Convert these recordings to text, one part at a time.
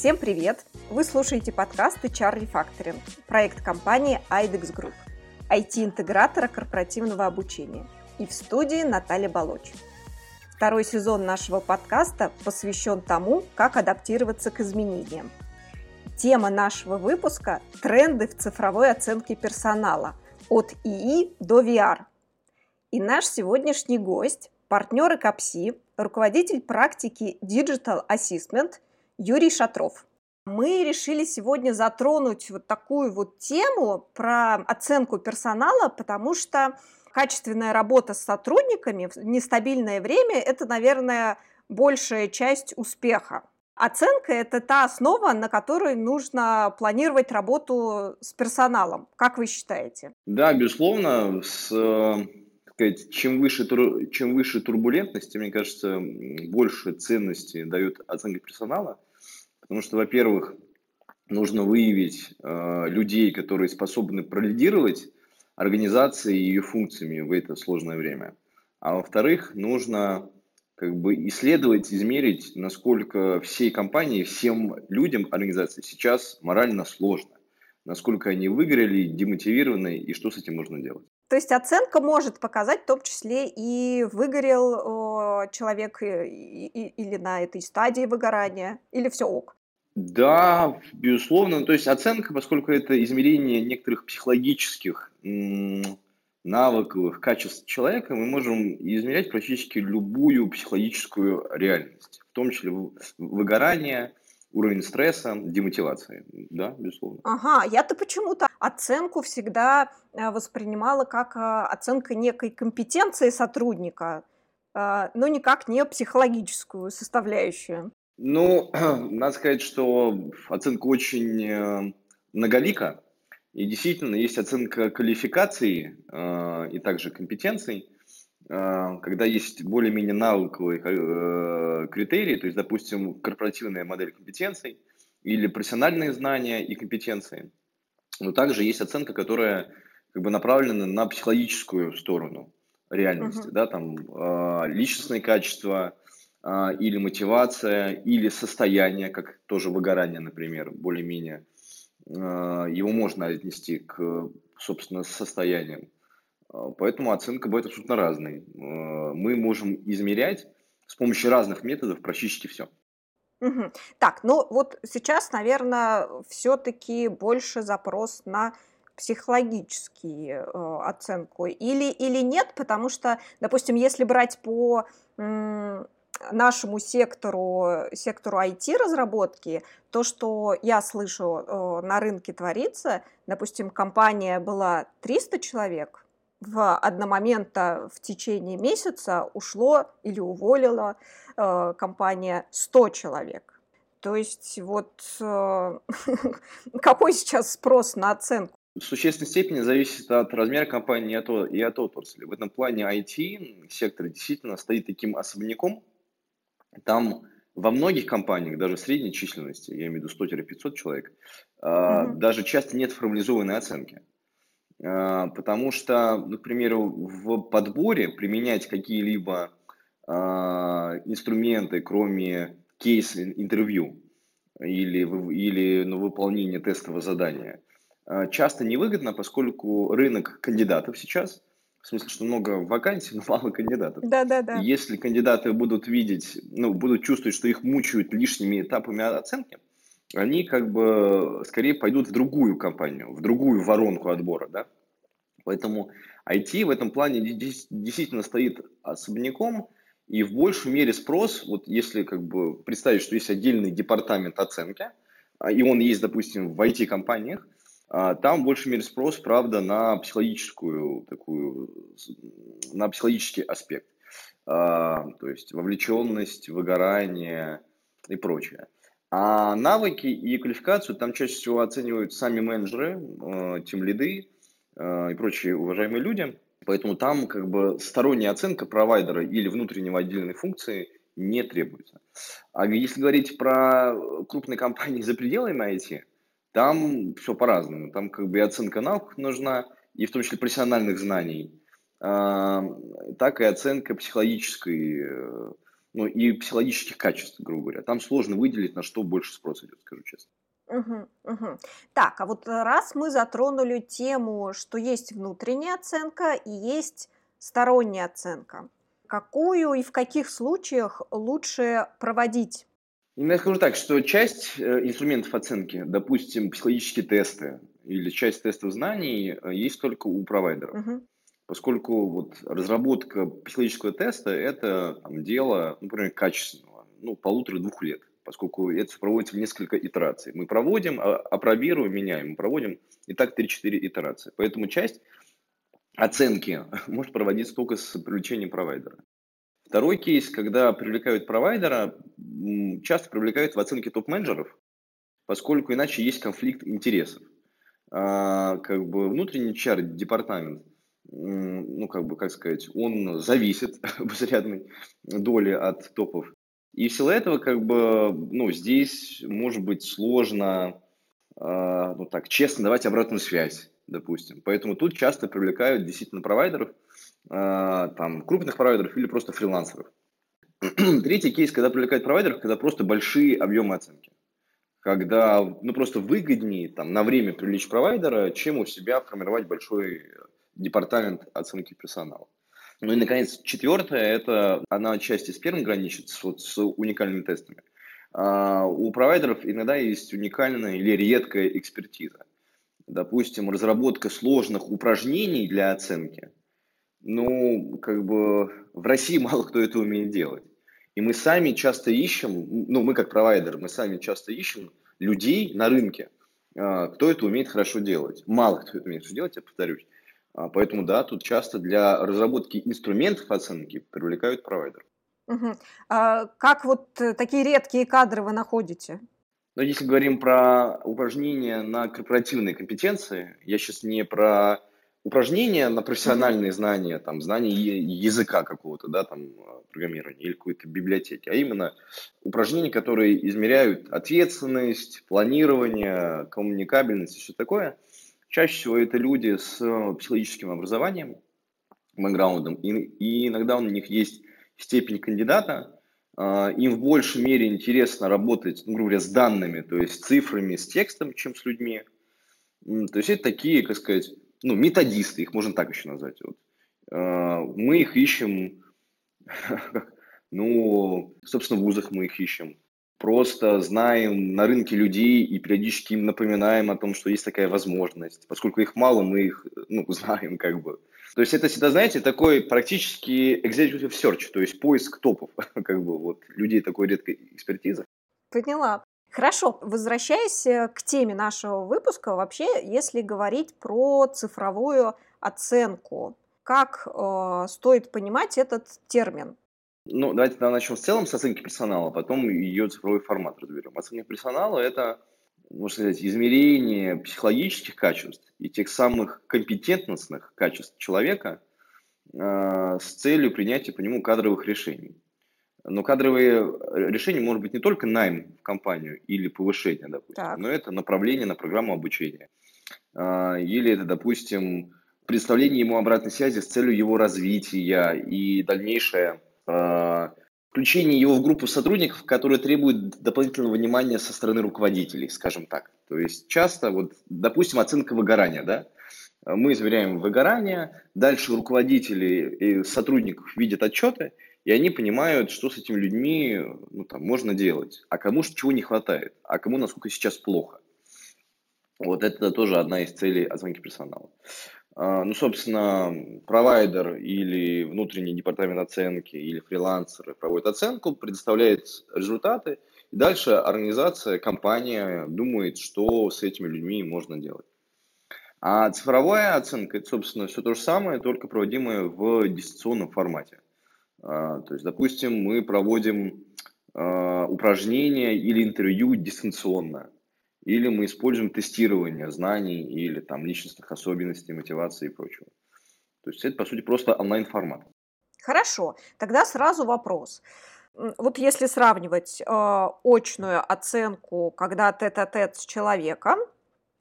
Всем привет! Вы слушаете подкаст HR Refactoring, проект компании IDEX Group, IT-интегратора корпоративного обучения. И в студии Наталья Балоч. Второй сезон нашего подкаста посвящен тому, как адаптироваться к изменениям. Тема нашего выпуска – тренды в цифровой оценке персонала от ИИ до VR. И наш сегодняшний гость – партнер КАПСИ, руководитель практики Digital Assessment – Юрий Шатров. Мы решили сегодня затронуть вот такую вот тему про оценку персонала, потому что качественная работа с сотрудниками в нестабильное время – это, наверное, большая часть успеха. Оценка – это та основа, на которой нужно планировать работу с персоналом. Как вы считаете? Да, безусловно. С, э, сказать, чем, выше, чем выше турбулентности, мне кажется, больше ценности дает оценка персонала – Потому что, во-первых, нужно выявить э, людей, которые способны пролидировать организацией и ее функциями в это сложное время. А во-вторых, нужно как бы исследовать, измерить, насколько всей компании, всем людям организации сейчас морально сложно, насколько они выиграли, демотивированы и что с этим можно делать. То есть оценка может показать в том числе и выгорел человек или на этой стадии выгорания, или все ок. Да, безусловно. То есть оценка, поскольку это измерение некоторых психологических навыков, качеств человека, мы можем измерять практически любую психологическую реальность, в том числе выгорание, уровень стресса, демотивации. Да, безусловно. Ага, я-то почему-то оценку всегда э, воспринимала как э, оценка некой компетенции сотрудника, э, но никак не психологическую составляющую. Ну, надо сказать, что оценка очень э, многолика. И действительно есть оценка квалификации э, и также компетенций, э, когда есть более-менее навыковые э, критерии, то есть, допустим, корпоративная модель компетенций или профессиональные знания и компетенции. Но также есть оценка, которая как бы направлена на психологическую сторону реальности, uh-huh. да, там э, личностные качества, или мотивация, или состояние, как тоже выгорание, например, более-менее. А, его можно отнести к, собственно, состояниям. А, поэтому оценка будет абсолютно разной. Мы можем измерять с помощью разных методов практически все. Угу. Так, ну вот сейчас, наверное, все-таки больше запрос на психологические э, оценку или, или нет, потому что, допустим, если брать по нашему сектору, сектору IT-разработки, то, что я слышу на рынке творится, допустим, компания была 300 человек, в одномоментно в течение месяца ушло или уволила э, компания 100 человек. То есть вот э, какой сейчас спрос на оценку? В существенной степени зависит от размера компании и от, и от отрасли. В этом плане IT-сектор действительно стоит таким особняком, там во многих компаниях, даже в средней численности, я имею в виду 100-500 человек, mm-hmm. даже часто нет формализованной оценки. А, потому что, ну, к примеру, в подборе применять какие-либо а, инструменты, кроме кейс-интервью или, или ну, выполнения тестового задания, часто невыгодно, поскольку рынок кандидатов сейчас – в смысле, что много вакансий, но мало кандидатов. Да, да, да. Если кандидаты будут видеть, ну, будут чувствовать, что их мучают лишними этапами оценки, они как бы скорее пойдут в другую компанию, в другую воронку отбора, да. Поэтому IT в этом плане действительно стоит особняком, и в большей мере спрос, вот если как бы представить, что есть отдельный департамент оценки, а, и он есть, допустим, в IT-компаниях, а, там больше мере спрос, правда, на психологическую такую, на психологический аспект. А, то есть вовлеченность, выгорание и прочее. А навыки и квалификацию там чаще всего оценивают сами менеджеры, а, тем лиды и прочие уважаемые люди. Поэтому там как бы сторонняя оценка провайдера или внутреннего отдельной функции не требуется. А если говорить про крупные компании за пределами IT, там все по-разному. Там как бы и оценка наук нужна, и в том числе профессиональных знаний, а, так и оценка психологической, э, ну, и психологических качеств, грубо говоря. Там сложно выделить, на что больше спрос идет, скажу честно. Угу, угу. Так, а вот раз мы затронули тему, что есть внутренняя оценка и есть сторонняя оценка, какую и в каких случаях лучше проводить? Ну, я скажу так, что часть э, инструментов оценки, допустим, психологические тесты или часть тестов знаний, э, есть только у провайдеров. Угу. Поскольку вот разработка психологического теста – это там, дело, например, качественного, ну, полутора-двух лет поскольку это проводится в несколько итераций. Мы проводим, а, опробируем, меняем, мы проводим и так 3-4 итерации. Поэтому часть оценки может проводиться только с привлечением провайдера. Второй кейс, когда привлекают провайдера, часто привлекают в оценке топ-менеджеров, поскольку иначе есть конфликт интересов. А, как бы внутренний чар департамент, ну, как бы, как сказать, он зависит в изрядной доле от топов. И в силу этого, как бы, ну, здесь может быть сложно, э, ну, так, честно давать обратную связь, допустим. Поэтому тут часто привлекают действительно провайдеров, там, крупных провайдеров или просто фрилансеров. Третий кейс, когда привлекают провайдеров, когда просто большие объемы оценки. Когда, ну, просто выгоднее, там, на время привлечь провайдера, чем у себя формировать большой департамент оценки персонала. Ну и, наконец, четвертое, это она отчасти с первым граничит, с, вот, с уникальными тестами. А у провайдеров иногда есть уникальная или редкая экспертиза. Допустим, разработка сложных упражнений для оценки. Ну, как бы в России мало кто это умеет делать. И мы сами часто ищем, ну, мы как провайдер, мы сами часто ищем людей на рынке, а, кто это умеет хорошо делать. Мало кто это умеет хорошо делать, я повторюсь. А, поэтому, да, тут часто для разработки инструментов оценки привлекают провайдеров. Угу. А как вот э, такие редкие кадры вы находите? Ну, если говорим про упражнения на корпоративные компетенции, я сейчас не про упражнения на профессиональные знания, там, знания языка какого-то, да, там, а, программирования или какой-то библиотеки, а именно упражнения, которые измеряют ответственность, планирование, коммуникабельность и все такое – Чаще всего это люди с э, психологическим образованием, бэкграундом, и, и иногда у них есть степень кандидата, э, им в большей мере интересно работать, ну, грубо говоря, с данными, то есть с цифрами, с текстом, чем с людьми. То есть это такие, как сказать, ну, методисты, их можно так еще назвать. Вот. Э, мы их ищем, ну, собственно, в вузах мы их ищем просто знаем на рынке людей и периодически им напоминаем о том, что есть такая возможность. Поскольку их мало, мы их ну, знаем как бы. То есть это всегда, знаете, такой практически executive search, то есть поиск топов, как бы вот людей такой редкой экспертизы. Поняла. Хорошо, возвращаясь э, к теме нашего выпуска, вообще, если говорить про цифровую оценку, как э, стоит понимать этот термин? Ну, давайте тогда начнем в целом с оценки персонала, а потом ее цифровой формат разберем. Оценка персонала – это, можно сказать, измерение психологических качеств и тех самых компетентностных качеств человека э, с целью принятия по нему кадровых решений. Но кадровые решения может быть не только найм в компанию или повышение, допустим, так. но это направление на программу обучения. Э, или это, допустим, представление ему обратной связи с целью его развития и дальнейшее а, включение его в группу сотрудников, которые требуют дополнительного внимания со стороны руководителей, скажем так. То есть часто, вот, допустим, оценка выгорания, да, мы измеряем выгорание, дальше руководители и сотрудников видят отчеты, и они понимают, что с этими людьми ну, там, можно делать, а кому чего не хватает, а кому насколько сейчас плохо. Вот это тоже одна из целей оценки персонала. А, ну, собственно, провайдер или внутренний департамент оценки или фрилансеры проводят оценку, предоставляет результаты, и дальше организация, компания думает, что с этими людьми можно делать. А цифровая оценка – это, собственно, все то же самое, только проводимое в дистанционном формате. А, то есть, допустим, мы проводим а, упражнения или интервью дистанционно или мы используем тестирование знаний или там личностных особенностей, мотивации и прочего. То есть это, по сути, просто онлайн-формат. Хорошо, тогда сразу вопрос. Вот если сравнивать э, очную оценку, когда тет-а-тет с человеком,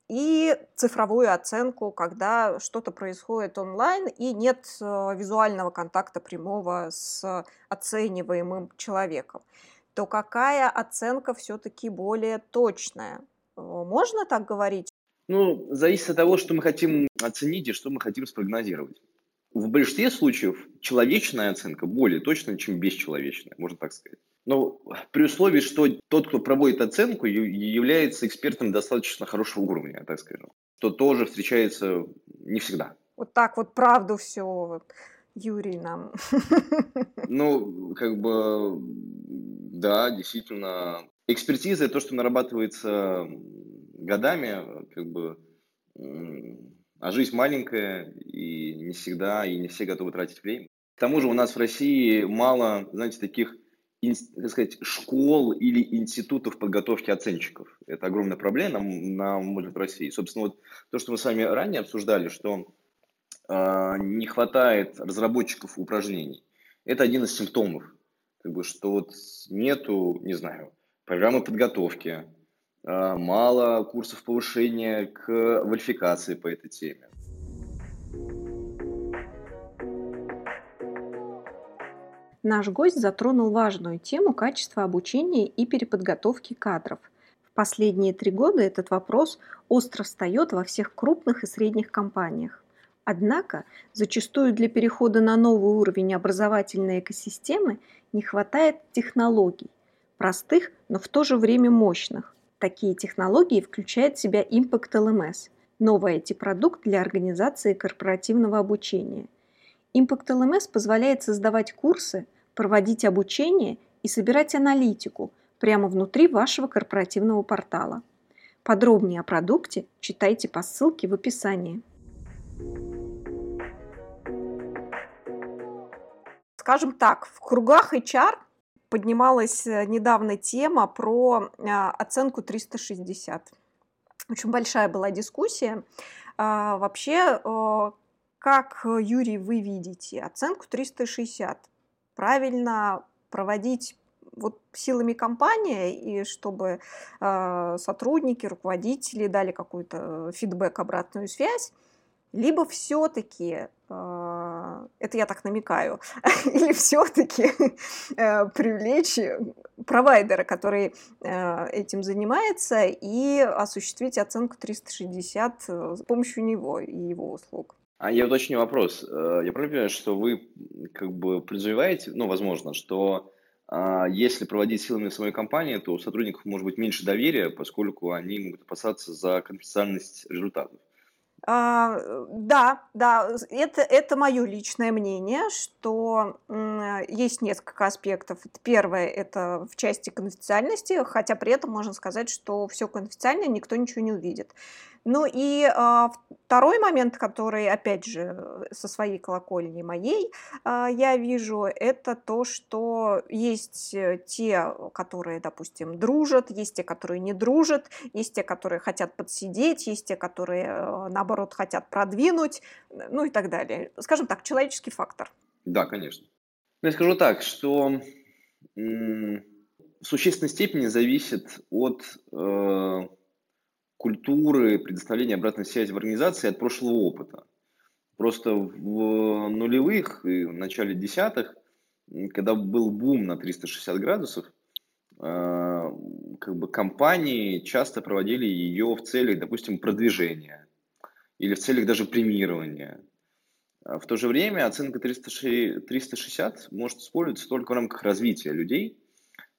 и цифровую оценку, когда что-то происходит онлайн и нет э, визуального контакта прямого с оцениваемым человеком, то какая оценка все-таки более точная? Э, можно так говорить? Ну, зависит от того, что мы хотим оценить и что мы хотим спрогнозировать. В большинстве случаев человечная оценка более точная, чем бесчеловечная, можно так сказать. Но при условии, что тот, кто проводит оценку, является экспертом достаточно хорошего уровня, так скажем, что тоже встречается не всегда. Вот так вот правду все, Юрий, нам. Ну, как бы, да, действительно. Экспертиза – это то, что нарабатывается годами, как бы, а жизнь маленькая, и не всегда, и не все готовы тратить время. К тому же у нас в России мало, знаете, таких так сказать, школ или институтов подготовки оценщиков. Это огромная проблема, на мой в России. Собственно, вот то, что мы с вами ранее обсуждали, что э, не хватает разработчиков упражнений. Это один из симптомов, как бы, что вот нету, не знаю, программы подготовки, мало курсов повышения к квалификации по этой теме. Наш гость затронул важную тему качества обучения и переподготовки кадров. В последние три года этот вопрос остро встает во всех крупных и средних компаниях. Однако зачастую для перехода на новый уровень образовательной экосистемы не хватает технологий, простых, но в то же время мощных. Такие технологии включают в себя Impact LMS – новый IT-продукт для организации корпоративного обучения – Impact LMS позволяет создавать курсы, проводить обучение и собирать аналитику прямо внутри вашего корпоративного портала. Подробнее о продукте читайте по ссылке в описании. Скажем так, в кругах HR поднималась э, недавно тема про а, оценку 360. Очень большая была дискуссия. А, вообще, как, э, Юрий, вы видите оценку 360? Правильно проводить вот силами компании, и чтобы э, сотрудники, руководители дали какой-то фидбэк, обратную связь, либо все-таки, э, это я так намекаю, или все-таки э, привлечь провайдера, который э, этим занимается, и осуществить оценку 360 э, с помощью него и его услуг. А я уточню вопрос. Э, я правильно понимаю, что вы как бы подразумеваете, ну, возможно, что а, если проводить силами своей компании, то у сотрудников может быть меньше доверия, поскольку они могут опасаться за конфиденциальность результатов. А, да, да, это, это мое личное мнение, что есть несколько аспектов. Первое – это в части конфиденциальности, хотя при этом можно сказать, что все конфиденциально, никто ничего не увидит. Ну и а, второй момент, который, опять же, со своей колокольни моей а, я вижу, это то, что есть э, те, которые, допустим, дружат, есть те, которые не дружат, есть те, которые хотят подсидеть, есть те, которые, э, наоборот, хотят продвинуть, ну и так далее. Скажем так, человеческий фактор. Да, конечно. Я скажу так, что в существенной степени зависит от э, культуры предоставления обратной связи в организации от прошлого опыта. Просто в нулевых и в начале десятых, когда был бум на 360 градусов, э, как бы компании часто проводили ее в целях, допустим, продвижения или в целях даже премирования. А в то же время оценка 360 может использоваться только в рамках развития людей,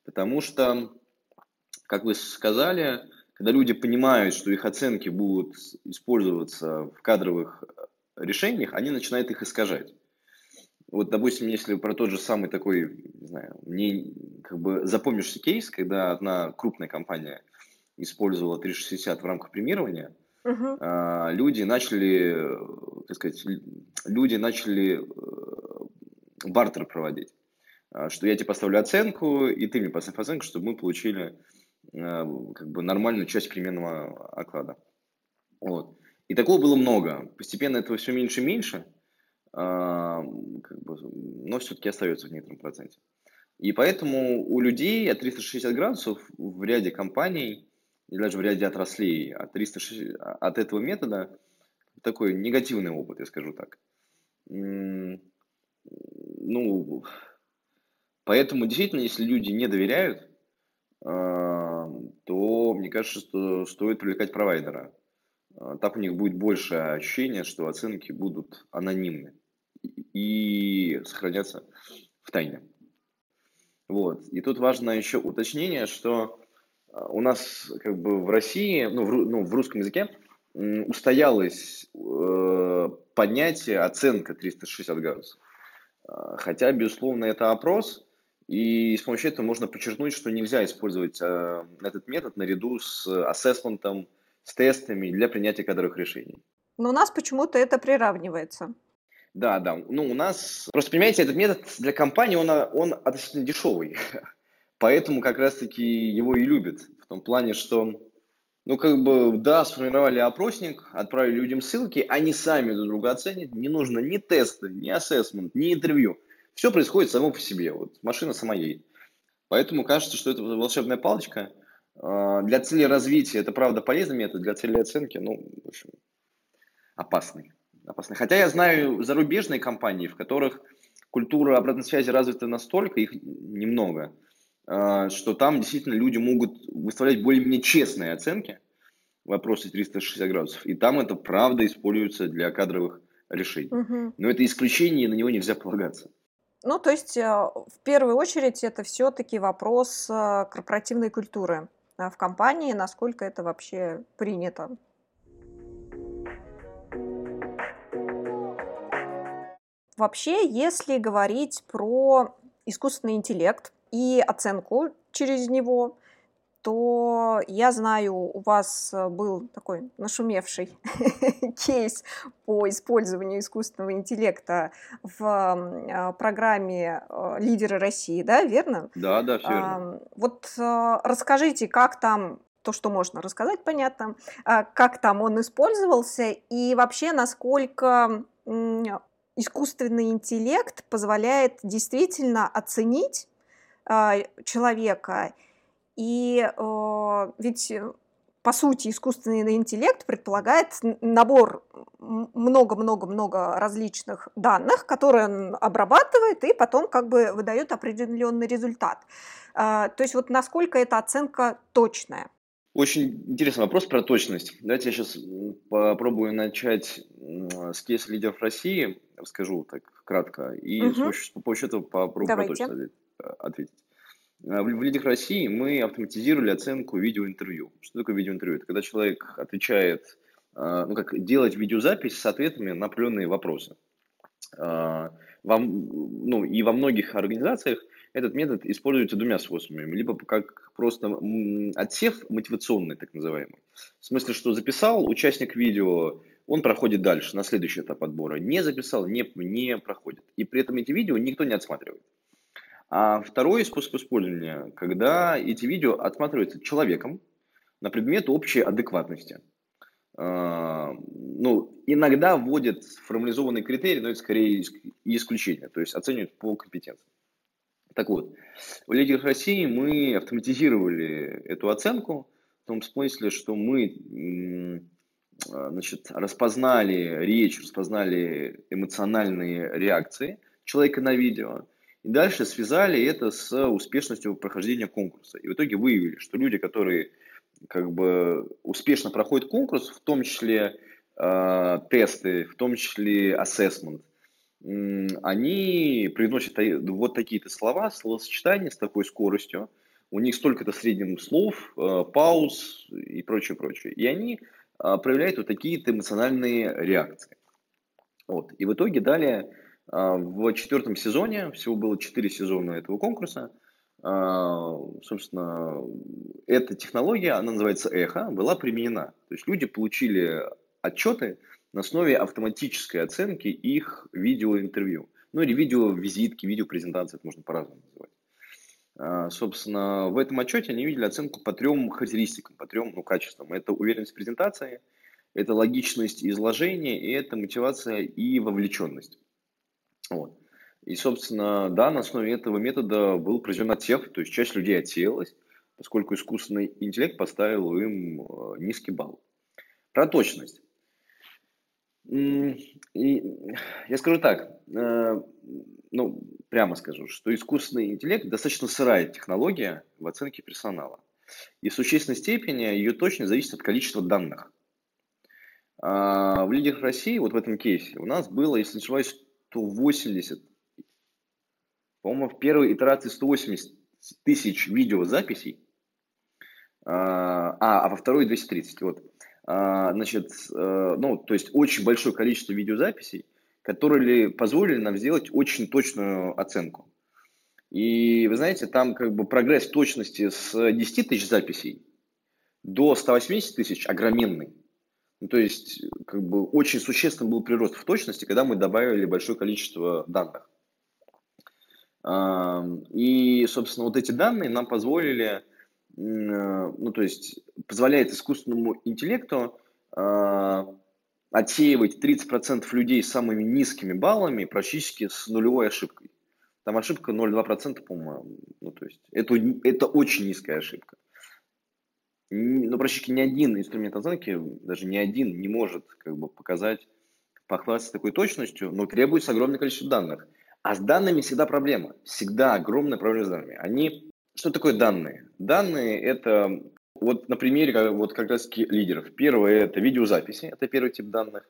потому что, как вы сказали, когда люди понимают, что их оценки будут использоваться в кадровых э, решениях, они начинают их искажать. Вот, допустим, если про тот же самый такой, не знаю, мне как бы запомнишься кейс, когда одна крупная компания использовала 360 в рамках премирования, uh-huh. а, люди начали, так сказать, люди начали э, бартер проводить. А, что я тебе поставлю оценку, и ты мне поставь оценку, чтобы мы получили Э, как бы нормальную часть переменного оклада. Вот. И такого было много. Постепенно этого все меньше и меньше, а, как бы, но все-таки остается в некотором проценте. И поэтому у людей от 360 градусов в ряде компаний и даже в ряде отраслей от, 360, от этого метода такой негативный опыт, я скажу так. Ну, поэтому действительно, если люди не доверяют, а, то мне кажется, что стоит привлекать провайдера. А, так у них будет больше ощущения, что оценки будут анонимны и сохранятся в тайне. Вот. И тут важно еще уточнение, что а, у нас как бы в России, ну в, ну, в русском языке устоялось э, понятие оценка 360 градусов. Хотя, безусловно, это опрос, и с помощью этого можно подчеркнуть, что нельзя использовать э, этот метод наряду с ассессментом, с тестами для принятия кадровых решений. Но у нас почему-то это приравнивается. Да, да. Ну, у нас... Просто, понимаете, этот метод для компании, он, он относительно дешевый. Поэтому как раз-таки его и любят. В том плане, что, ну, как бы, да, сформировали опросник, отправили людям ссылки, они сами друг друга оценят. Не нужно ни тесты, ни ассессмент, ни интервью. Все происходит само по себе. Вот машина сама едет. Поэтому кажется, что это волшебная палочка. А, для цели развития это правда полезный метод, для цели оценки, ну, в общем, опасный. опасный. Хотя я знаю зарубежные компании, в которых культура обратной связи развита настолько, их немного, а, что там действительно люди могут выставлять более-менее честные оценки в вопросе 360 градусов. И там это правда используется для кадровых решений. Угу. Но это исключение, и на него нельзя полагаться. Ну, то есть, э, в первую очередь, это все-таки вопрос э, корпоративной культуры э, в компании, насколько это вообще принято. Вообще, если говорить про искусственный интеллект и оценку через него, то я знаю, у вас э, был такой нашумевший кейс по использованию искусственного интеллекта в а, программе э, «Лидеры России», да, верно? Да, да, все верно. Вот э, расскажите, как там то, что можно рассказать, понятно, а, как там он использовался и вообще насколько искусственный интеллект позволяет действительно оценить а, человека и э, ведь, э, по сути, искусственный интеллект предполагает набор много-много-много различных данных, которые он обрабатывает и потом как бы выдает определенный результат. Э, то есть вот насколько эта оценка точная? Очень интересный вопрос про точность. Давайте я сейчас попробую начать с кейса лидеров России, расскажу так кратко, и угу. с помощью этого попробую Давайте. про точность ответить. А, в Лидах России мы автоматизировали оценку видеоинтервью. Что такое видеоинтервью? Это когда человек отвечает, а, ну как делать видеозапись с ответами на определенные вопросы. А, вам, ну, и во многих организациях этот метод используется двумя способами. Либо как просто отсев мотивационный, так называемый. В смысле, что записал участник видео, он проходит дальше, на следующий этап отбора. Не записал, не, не проходит. И при этом эти видео никто не отсматривает. А второй способ использования, когда эти видео отсматриваются человеком на предмет общей адекватности. А, ну, иногда вводят формализованные критерии, но это скорее исключение, то есть оценивают по компетенции. Так вот, в лидерах России мы автоматизировали эту оценку в том смысле, что мы значит, распознали речь, распознали эмоциональные реакции человека на видео – и дальше связали это с успешностью прохождения конкурса. И в итоге выявили, что люди, которые как бы успешно проходят конкурс, в том числе э, тесты, в том числе ассессмент, э, они приносят вот такие-то слова, словосочетания с такой скоростью, у них столько-то средним слов, э, пауз и прочее, прочее. И они э, проявляют вот такие-то эмоциональные реакции. Вот. И в итоге далее в четвертом сезоне, всего было четыре сезона этого конкурса, а, собственно, эта технология, она называется эхо, была применена. То есть люди получили отчеты на основе автоматической оценки их видеоинтервью. Ну или видеовизитки, видеопрезентации, это можно по-разному называть. А, собственно, в этом отчете они видели оценку по трем характеристикам, по трем ну, качествам. Это уверенность презентации, это логичность изложения и это мотивация и вовлеченность. Вот. И, собственно, да, на основе этого метода был произведен отсев, то есть часть людей отсеялась, поскольку искусственный интеллект поставил им низкий балл. Про точность. И я скажу так, ну, прямо скажу, что искусственный интеллект достаточно сырая технология в оценке персонала. И в существенной степени ее точность зависит от количества данных. А в лидерах России, вот в этом кейсе, у нас было, если не ошибаюсь, 180, по-моему, в первой итерации 180 тысяч видеозаписей, а, а, а во второй 230, вот. А, значит, э, ну, то есть очень большое количество видеозаписей, которые позволили нам сделать очень точную оценку. И вы знаете, там как бы прогресс точности с 10 тысяч записей до 180 тысяч огроменный. Ну, то есть, как бы очень существенный был прирост в точности, когда мы добавили большое количество данных. И, собственно, вот эти данные нам позволили, ну, то есть, позволяет искусственному интеллекту а, отсеивать 30% людей с самыми низкими баллами практически с нулевой ошибкой. Там ошибка 0,2%, по-моему. Ну, то есть это, это очень низкая ошибка. Но практически ни один инструмент оценки, даже ни один, не может как бы, показать, похвастаться такой точностью, но требуется огромное количество данных. А с данными всегда проблема. Всегда огромная проблема с данными. Они... Что такое данные? Данные – это вот на примере вот как раз лидеров. Первое – это видеозаписи, это первый тип данных.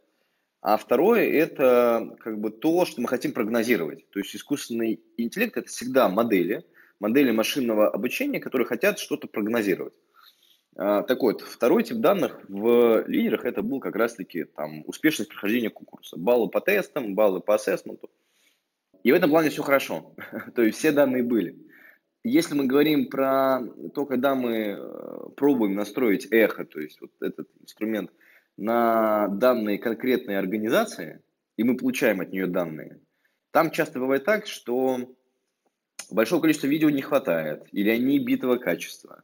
А второе – это как бы то, что мы хотим прогнозировать. То есть искусственный интеллект – это всегда модели, модели машинного обучения, которые хотят что-то прогнозировать. А, так вот, второй тип данных в лидерах это был как раз-таки там успешность прохождения конкурса. Баллы по тестам, баллы по ассессменту. И в этом плане все хорошо. То есть все данные были. Если мы говорим про то, когда мы э, пробуем настроить эхо, то есть вот этот инструмент – на данные конкретной организации, и мы получаем от нее данные, там часто бывает так, что большого количества видео не хватает, или они битого качества.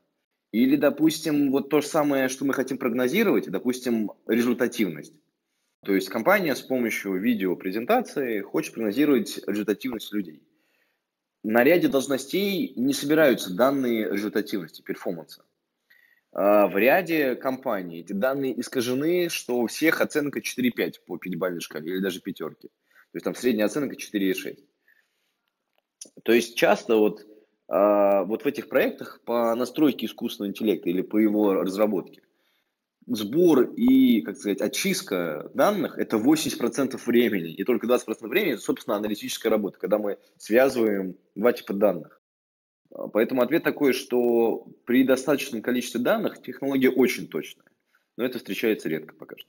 Или, допустим, вот то же самое, что мы хотим прогнозировать, допустим, результативность. То есть компания с помощью видеопрезентации хочет прогнозировать результативность людей. На ряде должностей не собираются данные результативности, перформанса. А, в ряде компаний эти данные искажены, что у всех оценка 4,5 по пятибалльной шкале или даже пятерки. То есть там средняя оценка 4,6. То есть часто вот, вот в этих проектах по настройке искусственного интеллекта или по его разработке сбор и, как сказать, очистка данных – это 80% времени. И только 20% времени – это, собственно, аналитическая работа, когда мы связываем два типа данных. А, поэтому ответ такой, что при достаточном количестве данных технология очень точная, но это встречается редко пока что.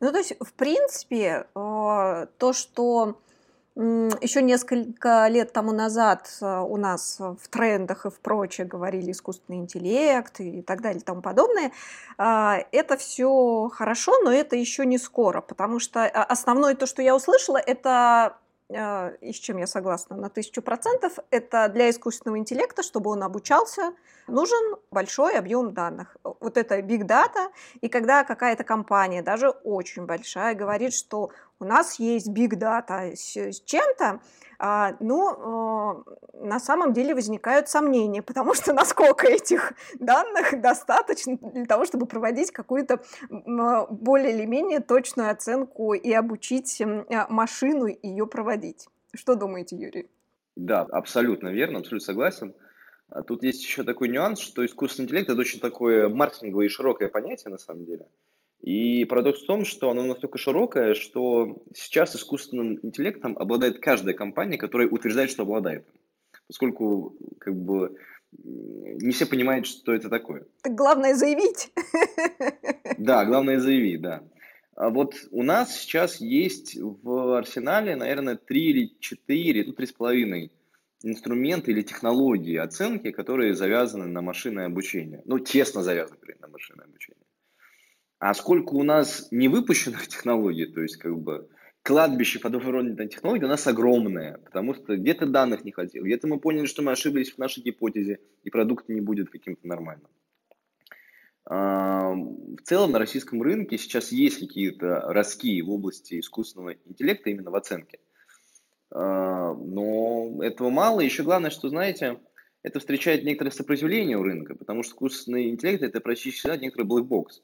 Ну, то есть, в принципе, а, то, что еще несколько лет тому назад а, у нас в трендах и в прочее говорили искусственный интеллект и так далее и тому подобное, это все хорошо, но это еще не скоро, потому что основное то, что я услышала, это а, и с чем я согласна на тысячу процентов, это для искусственного интеллекта, чтобы он обучался, нужен большой объем данных. Вот это big data, и когда какая-то компания, даже очень большая, говорит, что у нас есть big data с, чем-то, а, ну, на самом деле возникают сомнения, потому что насколько этих данных достаточно для того, чтобы проводить какую-то более или менее точную оценку и обучить а, машину ее проводить. Что думаете, Юрий? Да, абсолютно верно, абсолютно согласен. А тут есть еще такой нюанс, что искусственный интеллект – это очень такое маркетинговое и широкое понятие на самом деле. И парадокс в том, что оно настолько широкое, что сейчас искусственным интеллектом обладает каждая компания, которая утверждает, что обладает Поскольку как бы не все понимают, что это такое. Так главное заявить. Да, главное заявить, да. А вот у нас сейчас есть в арсенале, наверное, три или четыре, ну, три с половиной инструменты или технологии оценки, которые завязаны на машинное обучение. Ну, тесно завязаны на машинное обучение. А сколько у нас не выпущенных технологий, то есть как бы кладбище подобной технологий у нас огромное, потому что где-то данных не хватило, где-то мы поняли, что мы ошиблись в нашей гипотезе, и продукт не будет каким-то нормальным. А, в целом на российском рынке сейчас есть какие-то ростки в области искусственного интеллекта именно в оценке. А, но этого мало. Еще главное, что, знаете, это встречает некоторое сопротивление у рынка, потому что искусственный интеллект это практически всегда некоторый black box.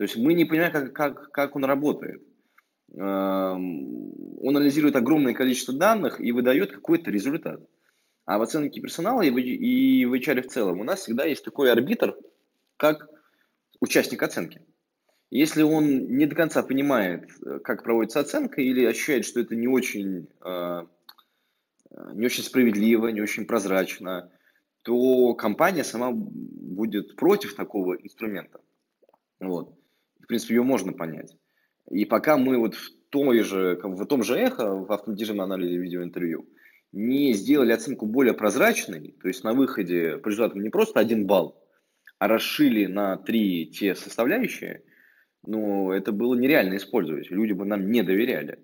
То есть мы не понимаем, как, как, как он работает. Эм, он анализирует огромное количество данных и выдает какой-то результат. А в оценке персонала и в, и в HR в целом у нас всегда есть такой арбитр, как участник оценки. Если он не до конца понимает, как проводится оценка, или ощущает, что это не очень, э, не очень справедливо, не очень прозрачно, то компания сама будет против такого инструмента. Вот. Принципе, ее можно понять. И пока мы вот в, той же, в том же эхо, в автоматизированном анализе видеоинтервью, не сделали оценку более прозрачной, то есть на выходе по результатам не просто один балл, а расшили на три те составляющие, ну, это было нереально использовать. Люди бы нам не доверяли.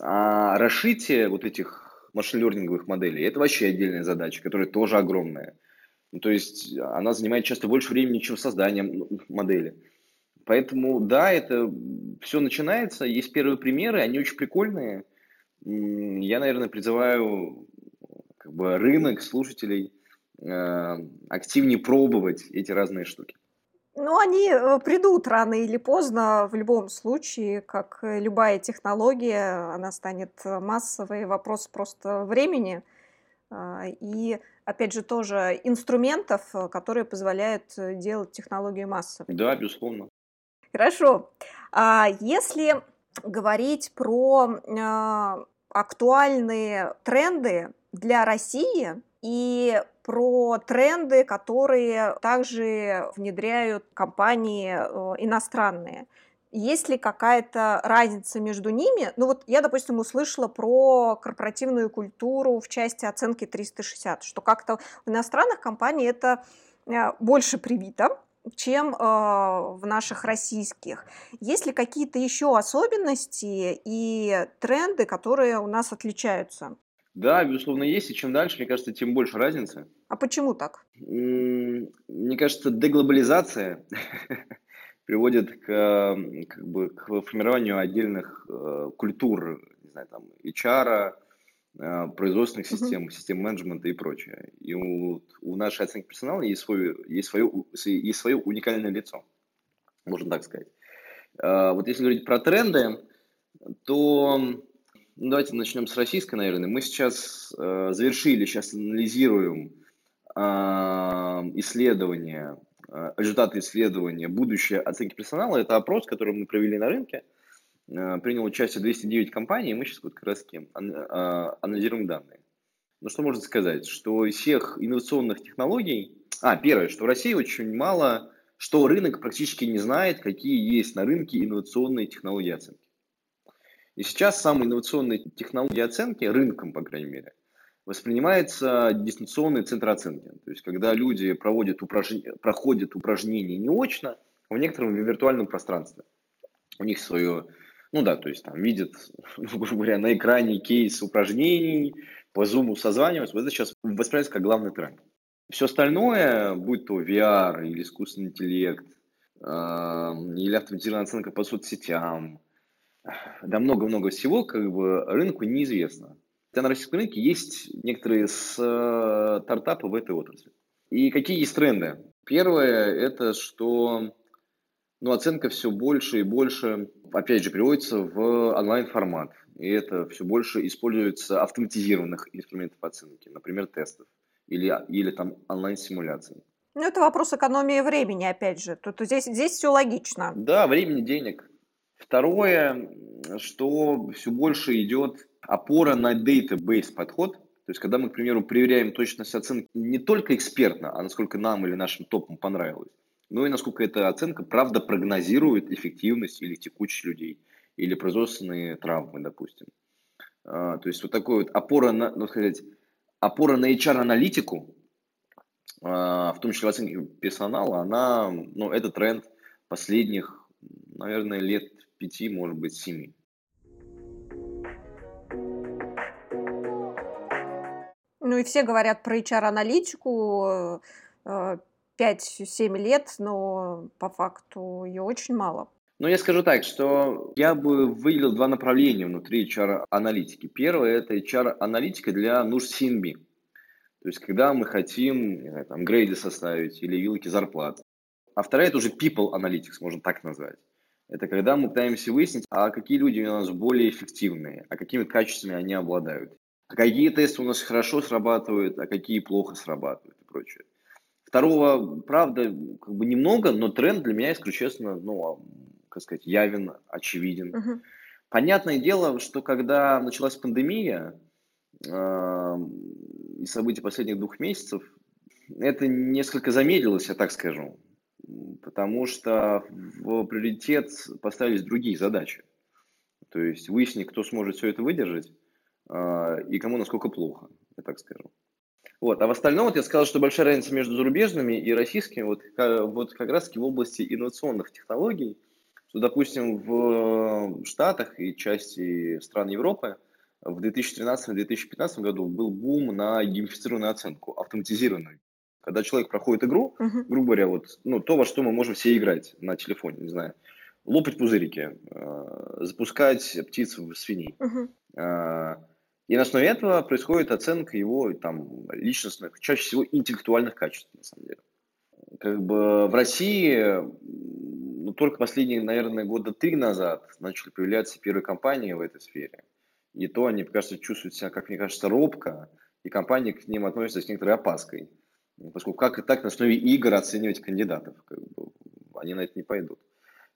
А расшитие вот этих машин-лернинговых моделей, это вообще отдельная задача, которая тоже огромная. Ну, то есть она занимает часто больше времени, чем создание модели. Поэтому, да, это все начинается, есть первые примеры, они очень прикольные. Я, наверное, призываю как бы, рынок слушателей э, активнее пробовать эти разные штуки. Ну, они э, придут рано или поздно, в любом случае, как любая технология, она станет массовой, вопрос просто времени. А, и, опять же, тоже инструментов, которые позволяют делать технологию массовой. Да, безусловно. Хорошо. А если говорить про а, актуальные тренды для России и про тренды, которые также внедряют компании э, иностранные. Есть ли какая-то разница между ними? Ну вот я, допустим, услышала про корпоративную культуру в части оценки 360, что как-то в иностранных компаний это э, больше привито, чем э, в наших российских. Есть ли какие-то еще особенности и тренды, которые у нас отличаются? Да, безусловно, есть, и чем дальше, мне кажется, тем больше разницы. А почему так? Мне кажется, деглобализация приводит к, как бы, к формированию отдельных э, культур, не знаю, там, HR, производственных систем, uh-huh. систем менеджмента и прочее. И у, у нашей оценки персонала есть свое, есть, свое, есть свое уникальное лицо, можно так сказать. Э, вот если говорить про тренды, то давайте начнем с российской, наверное. Мы сейчас э, завершили, сейчас анализируем исследования, результаты исследования «Будущее оценки персонала». Это опрос, который мы провели на рынке. Э, принял участие 209 компаний, и мы сейчас вот как раз э, анализируем данные. Ну, что можно сказать? Что из всех инновационных технологий... А, первое, что в России очень мало, что рынок практически не знает, какие есть на рынке инновационные технологии оценки. И сейчас самые инновационные технологии оценки, рынком, по крайней мере, воспринимается дистанционный центр оценки. То есть, когда люди проводят упраж... проходят упражнения не очно, а в некотором виртуальном пространстве. У них свое, ну да, то есть там видят, ну, грубо говоря, на экране кейс упражнений, по зуму созваниваются. Вот это сейчас воспринимается как главный тренд. Все остальное, будь то VR или искусственный интеллект, э, или автоматизированная оценка по соцсетям, да много-много всего как бы рынку неизвестно. Хотя на российском рынке есть некоторые стартапы в этой отрасли. И какие есть тренды? Первое – это что ну, оценка все больше и больше, опять же, приводится в онлайн-формат. И это все больше используется автоматизированных инструментов оценки, например, тестов или, или там онлайн-симуляций. Ну, это вопрос экономии времени, опять же. Тут здесь, здесь все логично. Да, времени, денег. Второе, что все больше идет опора на database подход. То есть, когда мы, к примеру, проверяем точность оценки не только экспертно, а насколько нам или нашим топам понравилось, но и насколько эта оценка правда прогнозирует эффективность или текучесть людей, или производственные травмы, допустим. А, то есть, вот такой вот опора на, ну, сказать, опора на HR-аналитику, а, в том числе в оценке персонала, она, ну, это тренд последних, наверное, лет пяти, может быть, семи. Ну и все говорят про HR-аналитику 5-7 э, лет, но по факту ее очень мало. Ну, я скажу так, что я бы выделил два направления внутри HR-аналитики. Первое – это HR-аналитика для нужд CNB. То есть, когда мы хотим, знаю, там, грейды составить или вилки зарплат. А вторая – это уже people analytics, можно так назвать. Это когда мы пытаемся выяснить, а какие люди у нас более эффективные, а какими качествами они обладают. А какие тесты у нас хорошо срабатывают, а какие плохо срабатывают и прочее. Второго, правда, как бы немного, но тренд для меня, если честно, ну, а, как сказать, явен, очевиден. Uh-huh. Понятное дело, что когда началась пандемия э, и события последних двух месяцев, это несколько замедлилось, я так скажу, потому что в приоритет поставились другие задачи. То есть выяснить, кто сможет все это выдержать э, и кому насколько плохо, я так скажу. Вот. А в остальном вот я сказал, что большая разница между зарубежными и российскими вот, вот как раз в области инновационных технологий – что, допустим, в Штатах и части стран Европы в 2013-2015 году был бум на геймифицированную оценку, автоматизированную. Когда человек проходит игру, uh-huh. грубо говоря, вот, ну, то, во что мы можем все играть на телефоне, не знаю, лопать пузырики, э, запускать птиц в свиней. Uh-huh. Э, и на основе этого происходит оценка его там, личностных, чаще всего интеллектуальных качеств, на самом деле. Как бы в России ну, только последние, наверное, года три назад начали появляться первые компании в этой сфере. И то они, кажется, чувствуют себя, как мне кажется, робко, и компании к ним относятся с некоторой опаской. Поскольку как и так на основе игр оценивать кандидатов, как бы, они на это не пойдут.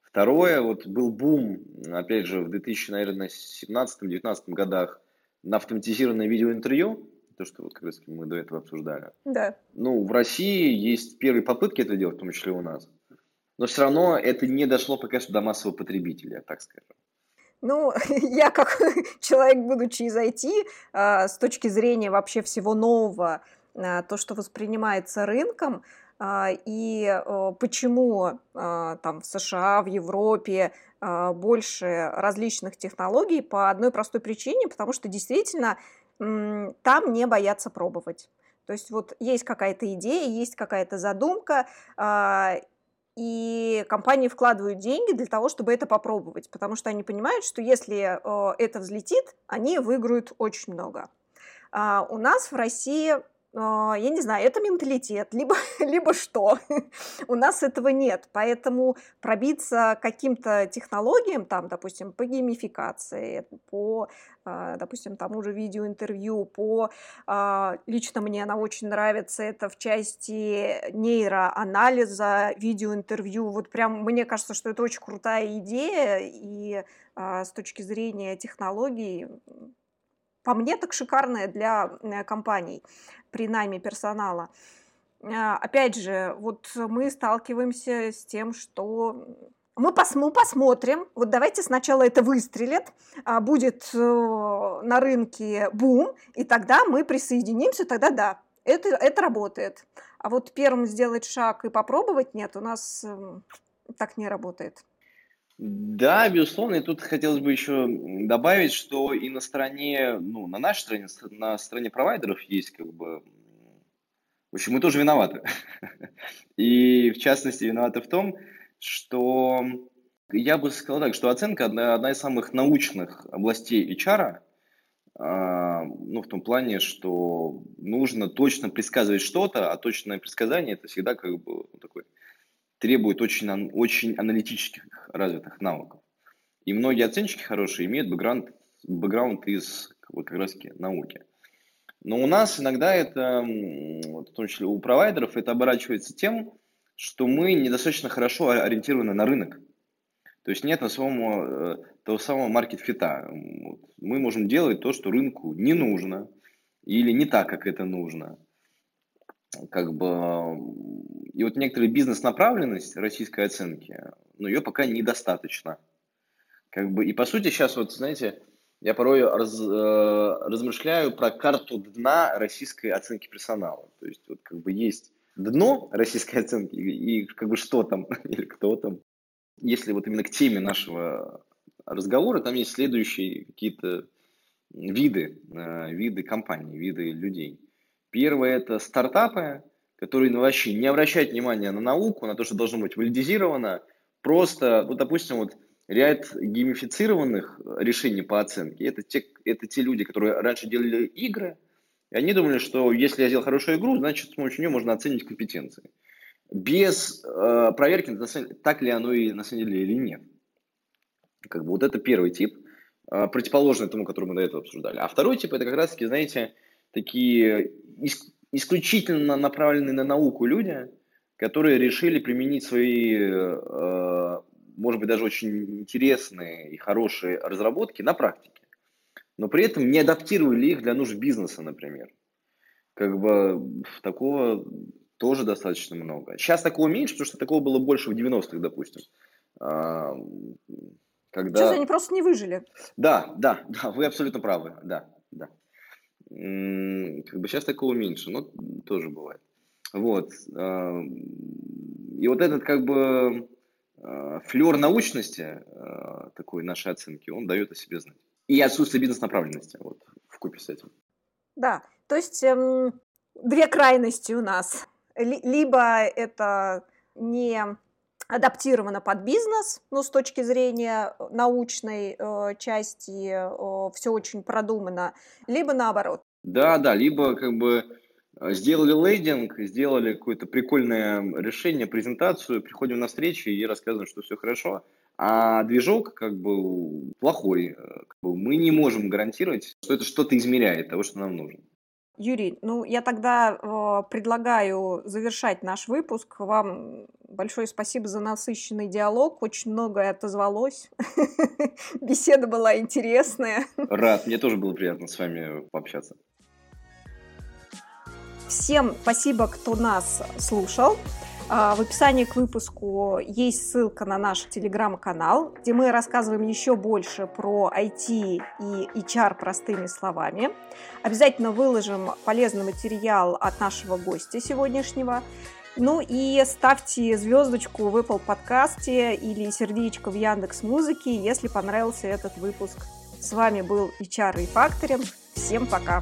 Второе, вот был бум, опять же, в 2017-2019 годах на автоматизированное видеоинтервью, то, что вот как раз мы до этого обсуждали. Да. Ну, в России есть первые попытки это делать, в том числе у нас но все равно это не дошло пока что до массового потребителя, так скажем. Ну, я как человек, будучи из IT, а, с точки зрения вообще всего нового, а, то, что воспринимается рынком, а, и почему там в США, в Европе больше различных технологий по одной простой причине, потому что действительно там не боятся пробовать. То есть вот есть какая-то идея, есть какая-то задумка, и компании вкладывают деньги для того, чтобы это попробовать, потому что они понимают, что если э, это взлетит, они выиграют очень много. А у нас в России а, я не знаю, это менталитет, либо, либо что. У нас этого нет, поэтому пробиться каким-то технологиям, там, допустим, по геймификации, по, а, допустим, тому же видеоинтервью, по, а, лично мне она очень нравится, это в части нейроанализа видеоинтервью, вот прям мне кажется, что это очень крутая идея, и с точки зрения технологий по мне так шикарная для э, компаний при найме персонала. А, опять же, вот мы сталкиваемся с тем, что мы, пос мы посмотрим, вот давайте сначала это выстрелит, а, будет э, на рынке бум, и тогда мы присоединимся, тогда да, это, это работает. А вот первым сделать шаг и попробовать нет, у нас эм, так не работает. Да, безусловно, и тут хотелось бы еще добавить, что и на стороне, ну, на нашей стороне, на стороне провайдеров есть как бы, в общем, мы тоже виноваты. И в частности виноваты в том, что я бы сказал так, что оценка одна, одна из самых научных областей HR, а, ну, в том плане, что нужно точно предсказывать что-то, а точное предсказание это всегда как бы ну, такой требует очень, очень аналитических развитых навыков. И многие оценщики хорошие имеют бэкграунд, бэкграунд из вот, как раз науки. Но у нас иногда это, в том числе у провайдеров, это оборачивается тем, что мы недостаточно хорошо ориентированы на рынок. То есть нет на самого, э, того самого маркет-фита. Мы можем делать то, что рынку не нужно, или не так, как это нужно как бы, и вот некоторая бизнес-направленность российской оценки, ну, ее пока недостаточно. Как бы, и по сути сейчас вот, знаете, я порой раз, э, размышляю про карту дна российской оценки персонала. То есть вот как бы есть дно российской оценки и, и как бы что там или кто там. Если вот именно к теме нашего разговора, там есть следующие какие-то виды, э, виды компаний, виды людей. Первое – это стартапы, которые ну, вообще не обращают внимания на науку, на то, что должно быть валидизировано. Просто, ну, допустим, вот ряд геймифицированных решений по оценке – это те, это те люди, которые раньше делали игры, И они думали, что если я сделал хорошую игру, значит, с помощью нее можно оценить компетенции. Без э, проверки, так ли оно и на самом деле или нет. Как бы вот это первый тип, э, противоположный тому, который мы до этого обсуждали. А второй тип, это как раз-таки, знаете, такие ис- исключительно направленные на науку люди, которые решили применить свои, э, может быть, даже очень интересные и хорошие разработки на практике но при этом не адаптировали их для нужд бизнеса, например. Как бы такого тоже достаточно много. Сейчас такого меньше, потому что такого было больше в 90-х, допустим. А, когда... Сейчас они просто не выжили. Да, да, да, вы абсолютно правы, да, да. Как бы сейчас такого меньше, но тоже бывает. Вот. А, и вот этот как бы а, флер научности такой нашей оценки, он дает о себе знать и отсутствие бизнес-направленности вот, в купе с этим. Да, то есть эм, две крайности у нас. Либо это не адаптировано под бизнес, ну, с точки зрения научной э, части э, все очень продумано, либо наоборот. Да, да, либо как бы э, сделали лейдинг, сделали какое-то прикольное решение, презентацию, приходим на встречу и рассказываем, что все хорошо, а движок как бы плохой. Как бы мы не можем гарантировать, что это что-то измеряет того, что нам нужно. Юрий, ну я тогда э, предлагаю завершать наш выпуск. Вам большое спасибо за насыщенный диалог. Очень многое отозвалось. Беседа была интересная. Рад, мне тоже было приятно с вами пообщаться. Всем спасибо, кто нас слушал. А, в описании к выпуску есть ссылка на наш телеграм-канал, где мы рассказываем еще больше про IT и HR простыми словами. Обязательно выложим полезный материал от нашего гостя сегодняшнего. Ну и ставьте звездочку в Apple подкасте или сердечко в Яндекс Музыке, если понравился этот выпуск. С вами был HR Refactoring. Всем пока!